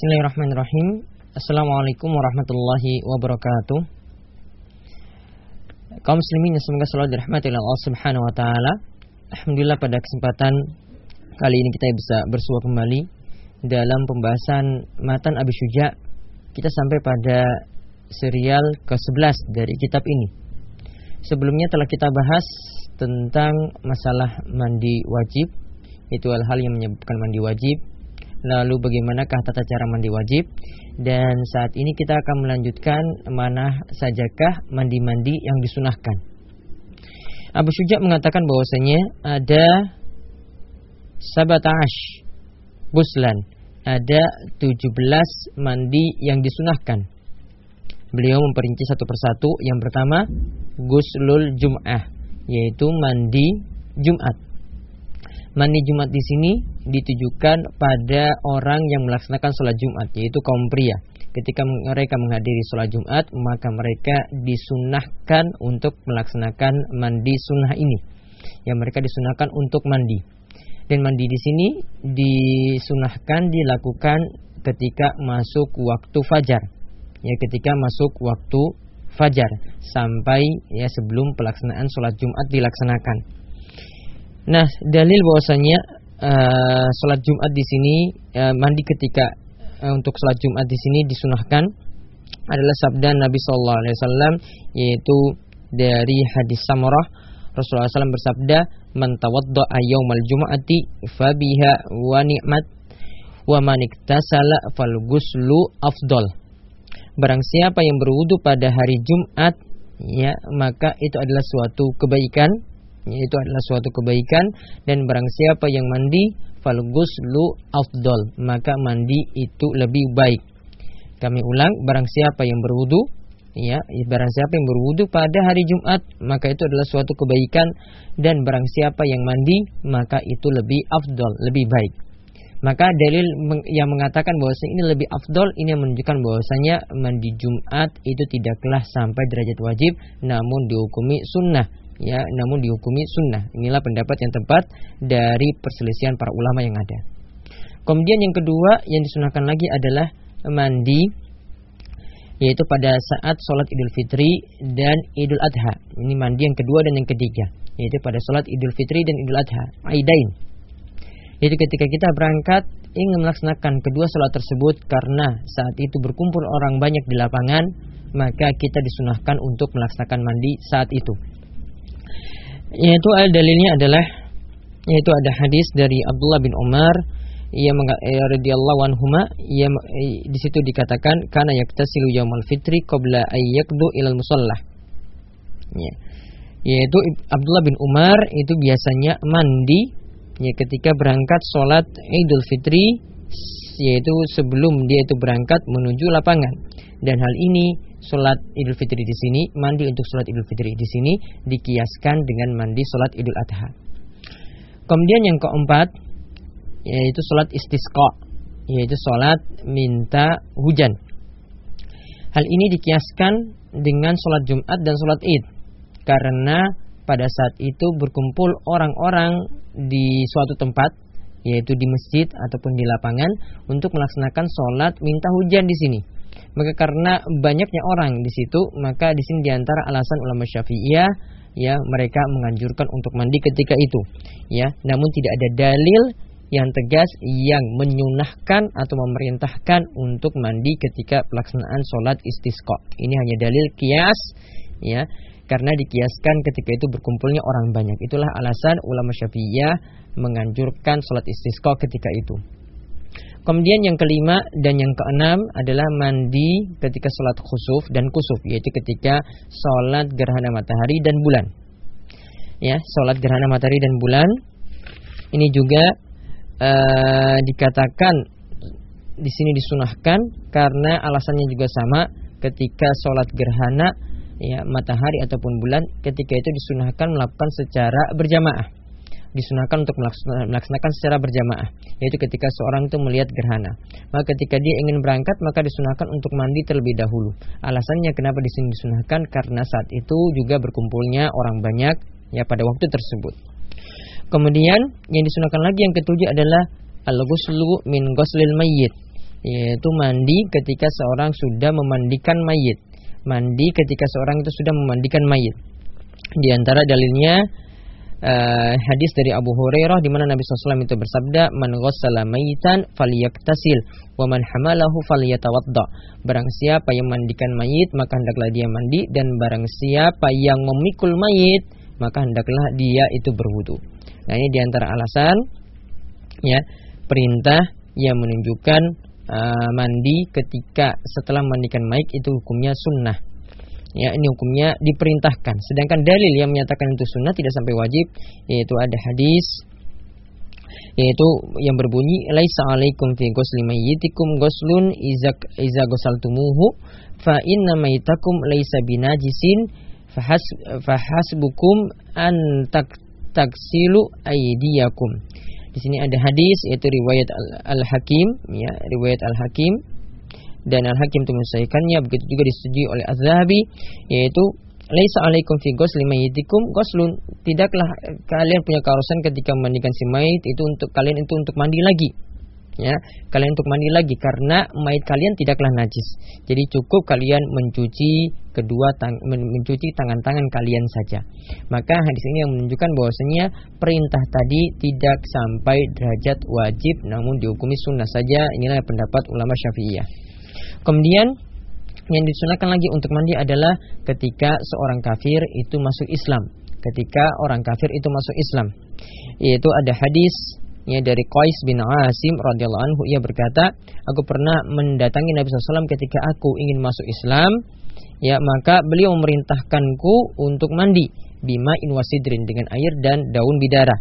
Bismillahirrahmanirrahim. Assalamualaikum warahmatullahi wabarakatuh. Kaum muslimin yang semoga selalu dirahmati oleh Allah Subhanahu wa taala. Alhamdulillah pada kesempatan kali ini kita bisa bersua kembali dalam pembahasan matan Abi Syuja. Kita sampai pada serial ke-11 dari kitab ini. Sebelumnya telah kita bahas tentang masalah mandi wajib, itu hal-hal yang menyebabkan mandi wajib, Lalu bagaimanakah tata cara mandi wajib? Dan saat ini kita akan melanjutkan mana sajakah mandi-mandi yang disunahkan. Abu Syuja mengatakan bahwasanya ada sabatash buslan, ada 17 mandi yang disunahkan. Beliau memperinci satu persatu. Yang pertama, guslul jum'ah, yaitu mandi Jumat. Mandi Jumat di sini ditujukan pada orang yang melaksanakan sholat Jumat, yaitu kaum pria. Ketika mereka menghadiri sholat Jumat, maka mereka disunahkan untuk melaksanakan mandi sunnah ini. Yang mereka disunahkan untuk mandi. Dan mandi di sini disunahkan dilakukan ketika masuk waktu fajar. Ya, ketika masuk waktu fajar sampai ya sebelum pelaksanaan sholat Jumat dilaksanakan. Nah, dalil bahwasanya uh, sholat Jumat di sini uh, mandi ketika uh, untuk sholat Jumat di sini disunahkan adalah sabda Nabi Shallallahu Alaihi Wasallam yaitu dari hadis Samurah. Rasulullah SAW bersabda man tawadda'a yaumal jum'ati fabiha wa ni'mat wa man iktasala fal guslu afdal. Barang siapa yang berwudu pada hari Jumat ya maka itu adalah suatu kebaikan itu adalah suatu kebaikan. Dan barang siapa yang mandi falgus lu afdol. Maka mandi itu lebih baik. Kami ulang barang siapa yang berwudu ya barang siapa yang berwudu pada hari Jumat maka itu adalah suatu kebaikan. Dan barang siapa yang mandi maka itu lebih afdol lebih baik. Maka dalil yang mengatakan bahwa ini lebih afdol ini menunjukkan bahwasanya mandi Jumat itu tidaklah sampai derajat wajib namun dihukumi sunnah ya namun dihukumi sunnah. Inilah pendapat yang tepat dari perselisihan para ulama yang ada. Kemudian yang kedua yang disunahkan lagi adalah mandi yaitu pada saat sholat Idul Fitri dan Idul Adha. Ini mandi yang kedua dan yang ketiga, yaitu pada sholat Idul Fitri dan Idul Adha, Aidain. Yaitu ketika kita berangkat ingin melaksanakan kedua sholat tersebut karena saat itu berkumpul orang banyak di lapangan, maka kita disunahkan untuk melaksanakan mandi saat itu. Yaitu al dalilnya adalah yaitu ada hadis dari Abdullah bin Umar ia ya, radhiyallahu anhuma ia di situ dikatakan karena yaktasilu yaumal fitri qabla ayyakdu ilal musalla. Ya. Yaitu Abdullah bin Umar itu biasanya mandi ya ketika berangkat sholat Idul Fitri yaitu sebelum dia itu berangkat menuju lapangan dan hal ini sholat Idul Fitri di sini, mandi untuk sholat Idul Fitri di sini dikiaskan dengan mandi sholat Idul Adha. Kemudian yang keempat yaitu sholat istisqa, yaitu sholat minta hujan. Hal ini dikiaskan dengan sholat Jumat dan sholat Id karena pada saat itu berkumpul orang-orang di suatu tempat yaitu di masjid ataupun di lapangan untuk melaksanakan sholat minta hujan di sini. Maka karena banyaknya orang di situ, maka di sini di antara alasan ulama Syafi'iyah ya mereka menganjurkan untuk mandi ketika itu. Ya, namun tidak ada dalil yang tegas yang menyunahkan atau memerintahkan untuk mandi ketika pelaksanaan sholat istisqa. Ini hanya dalil kias, ya, karena dikiaskan ketika itu berkumpulnya orang banyak. Itulah alasan ulama Syafi'iyah menganjurkan sholat istisqa ketika itu. Kemudian yang kelima dan yang keenam adalah mandi ketika sholat khusuf dan kusuf, yaitu ketika sholat gerhana matahari dan bulan. Ya, sholat gerhana matahari dan bulan. Ini juga uh, dikatakan di sini disunahkan karena alasannya juga sama. Ketika sholat gerhana ya matahari ataupun bulan ketika itu disunahkan melakukan secara berjamaah disunahkan untuk melaksanakan secara berjamaah yaitu ketika seorang itu melihat gerhana maka ketika dia ingin berangkat maka disunahkan untuk mandi terlebih dahulu alasannya kenapa di sini disunahkan karena saat itu juga berkumpulnya orang banyak ya pada waktu tersebut kemudian yang disunahkan lagi yang ketujuh adalah al-ghuslu min ghuslil mayyit yaitu mandi ketika seorang sudah memandikan mayit. Mandi ketika seorang itu sudah memandikan mayit. Di antara dalilnya uh, hadis dari Abu Hurairah di mana Nabi SAW itu bersabda, "Man ghassala mayitan falyaktasil wa man hamalahu falyatawadda." Barang siapa yang mandikan mayit, maka hendaklah dia mandi dan barang siapa yang memikul mayit, maka hendaklah dia itu berwudu. Nah, ini di antara alasan ya perintah yang menunjukkan uh, mandi ketika setelah mandikan mayit itu hukumnya sunnah ya ini hukumnya diperintahkan. Sedangkan dalil yang menyatakan itu sunnah tidak sampai wajib yaitu ada hadis yaitu yang berbunyi laisa alaikum fi ghusli mayyitikum ghuslun izak iza ghasaltumuhu fa inna maytakum laisa binajisin fahas fahasbukum an tak taksilu aydiyakum. Di sini ada hadis yaitu riwayat Al-Hakim ya, riwayat Al-Hakim dan Al-Hakim itu menyelesaikannya. Begitu juga disetujui oleh Az-Zahabi yaitu laisa alaikum fi ghusli mayyitikum. Ghuslun tidaklah kalian punya keharusan ketika memandikan si mayit. Itu untuk kalian itu untuk mandi lagi. Ya kalian untuk mandi lagi. Karena mayit kalian tidaklah najis. Jadi cukup kalian mencuci kedua tang mencuci tangan-tangan kalian saja. Maka hadis ini yang menunjukkan bahwasanya perintah tadi tidak sampai derajat wajib namun dihukumi sunnah saja. Inilah pendapat ulama syafi'iyah Kemudian yang disunahkan lagi untuk mandi adalah ketika seorang kafir itu masuk Islam. Ketika orang kafir itu masuk Islam. Yaitu ada hadis ya dari Qais bin Asim radhiyallahu anhu ia berkata, aku pernah mendatangi Nabi SAW ketika aku ingin masuk Islam, ya maka beliau memerintahkanku untuk mandi bima in wasidrin dengan air dan daun bidara.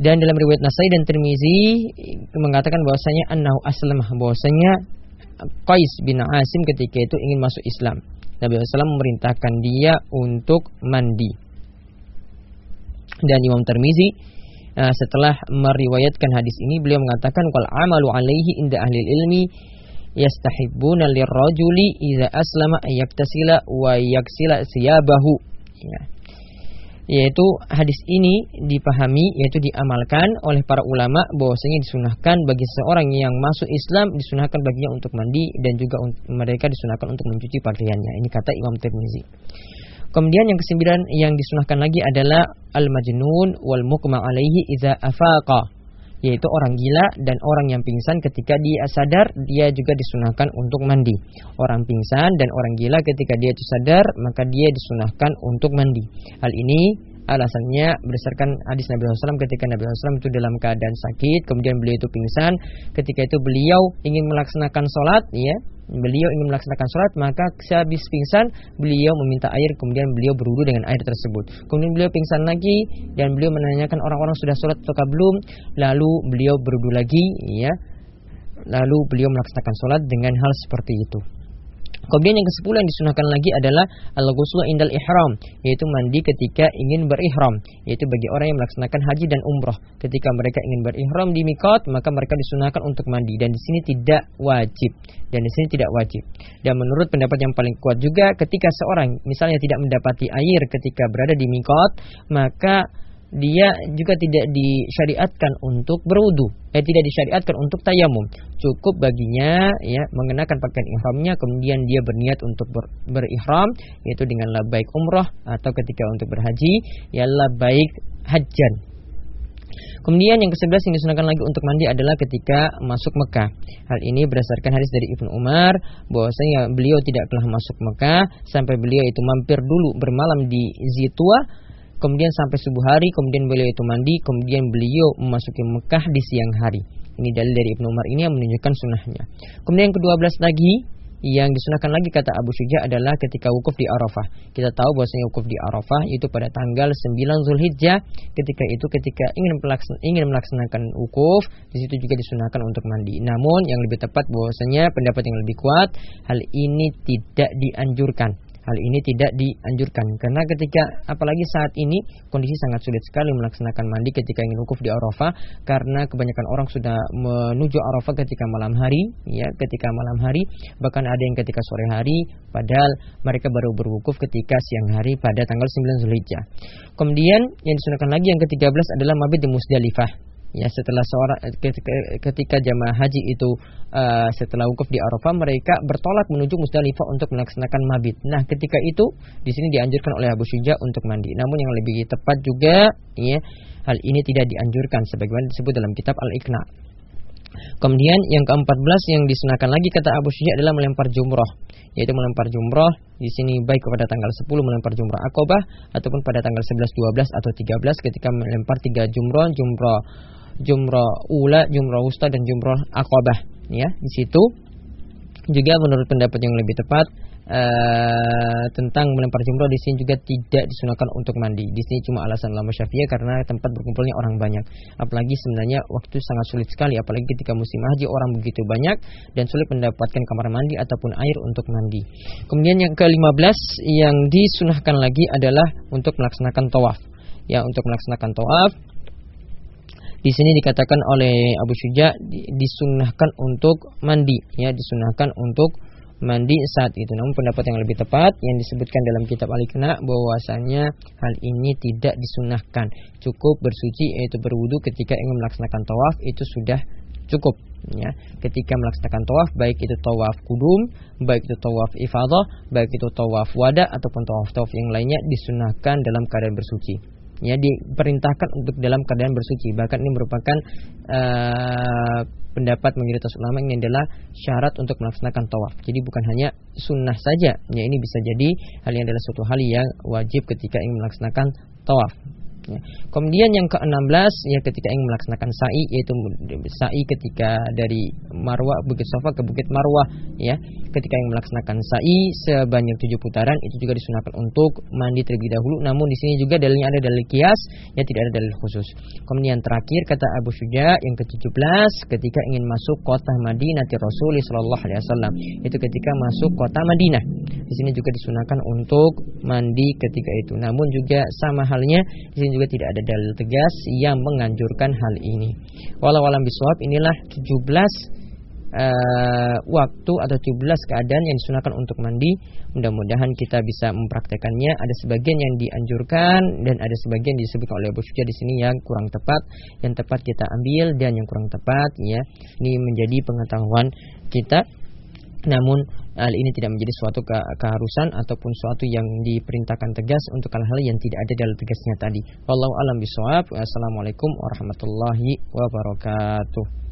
Dan dalam riwayat Nasai dan Tirmizi mengatakan bahwasanya annahu aslamah bahwasanya Qais bin Asim ketika itu ingin masuk Islam. Nabi SAW memerintahkan dia untuk mandi. Dan Imam Tirmizi uh, setelah meriwayatkan hadis ini beliau mengatakan kalau amalu alaihi inda ahli ilmi yastahibbuna lirrajuli idza aslama ayaktasila wa yaksila siyabahu. Ya yaitu hadis ini dipahami yaitu diamalkan oleh para ulama bahwasanya disunahkan bagi seorang yang masuk Islam disunahkan baginya untuk mandi dan juga mereka disunahkan untuk mencuci pakaiannya. Ini kata Imam Tirmizi. Kemudian yang kesembilan yang disunahkan lagi adalah al-majnun wal mukma alaihi idza afaqa yaitu orang gila dan orang yang pingsan ketika dia sadar dia juga disunahkan untuk mandi. Orang pingsan dan orang gila ketika dia sadar maka dia disunahkan untuk mandi. Hal ini alasannya berdasarkan hadis Nabi SAW ketika Nabi SAW itu dalam keadaan sakit kemudian beliau itu pingsan ketika itu beliau ingin melaksanakan sholat ya beliau ingin melaksanakan sholat maka sehabis pingsan beliau meminta air kemudian beliau berwudu dengan air tersebut. Kemudian beliau pingsan lagi dan beliau menanyakan orang-orang sudah sholat atau belum lalu beliau berwudu lagi ya. Lalu beliau melaksanakan sholat dengan hal seperti itu Kemudian yang ke-10 yang disunahkan lagi adalah al-ghuslu indal ihram, yaitu mandi ketika ingin berihram, yaitu bagi orang yang melaksanakan haji dan umroh. Ketika mereka ingin berihram di mikot, maka mereka disunahkan untuk mandi dan di sini tidak wajib. Dan di sini tidak wajib. Dan menurut pendapat yang paling kuat juga ketika seorang misalnya tidak mendapati air ketika berada di mikot, maka dia juga tidak disyariatkan untuk berwudu, eh tidak disyariatkan untuk tayamum. Cukup baginya ya mengenakan pakaian ihramnya kemudian dia berniat untuk ber, berihram yaitu dengan labbaik umrah atau ketika untuk berhaji ya labbaik hajjan. Kemudian yang ke-11 yang disunahkan lagi untuk mandi adalah ketika masuk Mekah. Hal ini berdasarkan hadis dari Ibnu Umar bahwasanya beliau tidak telah masuk Mekah sampai beliau itu mampir dulu bermalam di Zitua kemudian sampai subuh hari, kemudian beliau itu mandi, kemudian beliau memasuki Mekah di siang hari. Ini dalil dari Ibnu Umar ini yang menunjukkan sunnahnya. Kemudian yang ke-12 lagi yang disunahkan lagi kata Abu Syuja adalah ketika wukuf di Arafah. Kita tahu bahwasanya wukuf di Arafah itu pada tanggal 9 Zulhijjah. Ketika itu ketika ingin melaksanakan, ingin melaksanakan wukuf, di situ juga disunahkan untuk mandi. Namun yang lebih tepat bahwasanya pendapat yang lebih kuat, hal ini tidak dianjurkan Hal ini tidak dianjurkan karena ketika apalagi saat ini kondisi sangat sulit sekali melaksanakan mandi ketika ingin wukuf di Arafah karena kebanyakan orang sudah menuju Arafah ketika malam hari ya ketika malam hari bahkan ada yang ketika sore hari padahal mereka baru berwukuf ketika siang hari pada tanggal 9 Zulhijjah. Kemudian yang disunahkan lagi yang ke-13 adalah mabit di Musdalifah ya setelah seorang ketika jamaah haji itu uh, setelah wukuf di Arafah mereka bertolak menuju Musdalifah untuk melaksanakan mabit. Nah, ketika itu di sini dianjurkan oleh Abu Syuja untuk mandi. Namun yang lebih tepat juga ya hal ini tidak dianjurkan sebagaimana disebut dalam kitab Al-Iqna. Kemudian yang ke-14 yang disunahkan lagi kata Abu Syuja adalah melempar jumroh yaitu melempar jumroh di sini baik pada tanggal 10 melempar jumroh akobah ataupun pada tanggal 11, 12 atau 13 ketika melempar tiga jumroh, jumroh jumroh ula, jumroh usta dan jumroh akobah ya di situ juga menurut pendapat yang lebih tepat uh, tentang melempar jumroh di sini juga tidak disunahkan untuk mandi. Di sini cuma alasan lama syafi'iyah karena tempat berkumpulnya orang banyak. Apalagi sebenarnya waktu sangat sulit sekali apalagi ketika musim haji orang begitu banyak dan sulit mendapatkan kamar mandi ataupun air untuk mandi. Kemudian yang ke-15 yang disunahkan lagi adalah untuk melaksanakan tawaf. Ya, untuk melaksanakan tawaf di sini dikatakan oleh Abu Syuja disunahkan untuk mandi ya disunahkan untuk mandi saat itu. Namun pendapat yang lebih tepat yang disebutkan dalam kitab Al-Iqna bahwasanya hal ini tidak disunahkan. Cukup bersuci yaitu berwudu ketika ingin melaksanakan tawaf itu sudah cukup ya. Ketika melaksanakan tawaf baik itu tawaf kudum, baik itu tawaf ifadah, baik itu tawaf wada ataupun tawaf-tawaf yang lainnya disunahkan dalam keadaan bersuci ya diperintahkan untuk dalam keadaan bersuci bahkan ini merupakan uh, pendapat mayoritas ulama ini adalah syarat untuk melaksanakan tawaf. Jadi bukan hanya sunnah saja, ya ini bisa jadi hal yang adalah suatu hal yang wajib ketika ingin melaksanakan tawaf. Ya. Kemudian yang ke-16 ya ketika ingin melaksanakan sa'i yaitu sa'i ketika dari Marwah Bukit Safa ke Bukit Marwah ya. Ketika ingin melaksanakan sa'i sebanyak tujuh putaran itu juga disunahkan untuk mandi terlebih dahulu. Namun di sini juga dalilnya ada dalil kias ya tidak ada dalil khusus. Kemudian terakhir kata Abu Syuja yang ke-17 ketika ingin masuk kota Madinah Rasulullah sallallahu alaihi wasallam itu ketika masuk kota Madinah. Di sini juga disunahkan untuk mandi ketika itu. Namun juga sama halnya di sini juga tidak ada dalil tegas yang menganjurkan hal ini. Walau alam biswab inilah 17 Uh, waktu atau 17 keadaan yang disunahkan untuk mandi. Mudah-mudahan kita bisa mempraktekannya. Ada sebagian yang dianjurkan dan ada sebagian disebutkan oleh Abu Syuja di sini yang kurang tepat. Yang tepat kita ambil dan yang kurang tepat ya. Ini menjadi pengetahuan kita. Namun hal ini tidak menjadi suatu ke keharusan ataupun suatu yang diperintahkan tegas untuk hal-hal yang tidak ada dalam tegasnya tadi. Wallahu alam bisawab. Assalamualaikum warahmatullahi wabarakatuh.